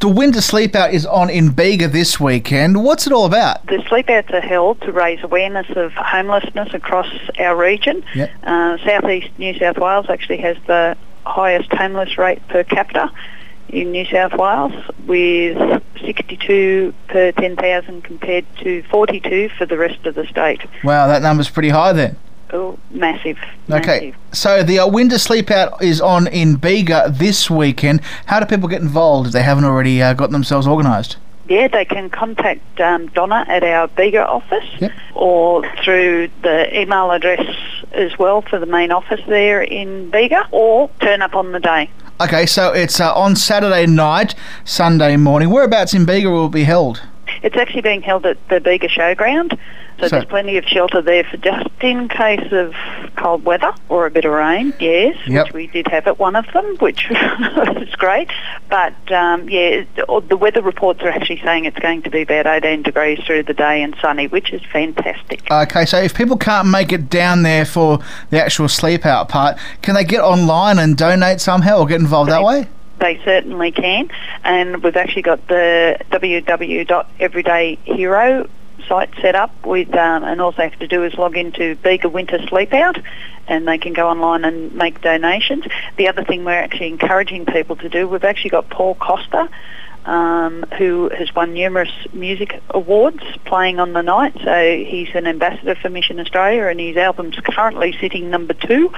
The Winter Sleepout is on in Bega this weekend. What's it all about? The sleepouts are held to raise awareness of homelessness across our region. Yep. Uh, Southeast New South Wales actually has the highest homeless rate per capita in New South Wales with 62 per 10,000 compared to 42 for the rest of the state. Wow, that number's pretty high then. Oh, massive. Okay, massive. so the uh, Winter Sleepout is on in Bega this weekend. How do people get involved if they haven't already uh, got themselves organised? Yeah, they can contact um, Donna at our Bega office Yep. or through the email address as well for the main office there in Bega or turn up on the day. Okay, so it's uh, on Saturday night, Sunday morning. Whereabouts in Bega will it be held? It's actually being held at the Bega Showground, so, So- there's plenty of shelter there for just in case of cold weather or a bit of rain, yes, Yep. which we did have at one of them, which was great. But um, yeah, the- the weather reports are actually saying it's going to be about 18 degrees through the day and sunny, which is fantastic. Okay, so if people can't make it down there for the actual sleep out part, can they get online and donate somehow or get involved that way? They certainly can, and we've actually got the www.everydayhero site set up with, um, and all they have to do is log into Bega Winter Sleepout, and they can go online and make donations. The other thing we're actually encouraging people to do, we've actually got Paul Costa, um, who has won numerous music awards playing on the night. So he's an ambassador for Mission Australia, and his album's currently sitting number two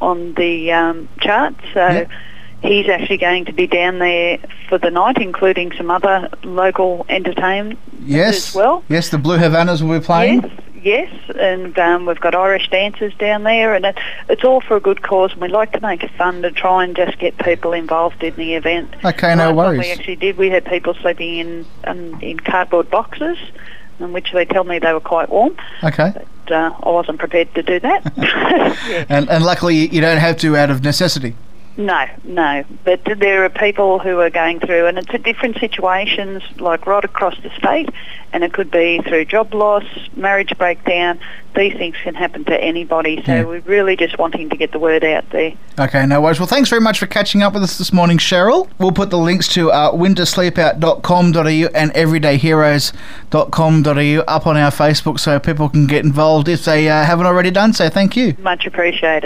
on the um, chart. So. He's actually going to be down there for the night, including some other local entertainment Yes. as well. Yes, the Blue Havanas will be playing. Yes, yes, and um, we've got Irish dancers down there, and it, it's all for a good cause. And we like to make it fun to try and just get people involved in the event. Okay, no worries. We actually did. We had people sleeping in um, in cardboard boxes, in which they tell me they were quite warm. Okay. But uh, I wasn't prepared to do that. Yeah. And, and luckily you don't have to out of necessity. No, no. But there are people who are going through, and it's at different situations, like right across the state, and it could be through job loss, marriage breakdown. These things can happen to anybody, so Yeah. we're really just wanting to get the word out there. Okay, no worries. Well, thanks very much for catching up with us this morning, Cheryl. We'll put the links to uh, wintersleepout.com.au and everydayheroes.com.au up on our Facebook so people can get involved if they uh, haven't already done so. Thank you. Much appreciated.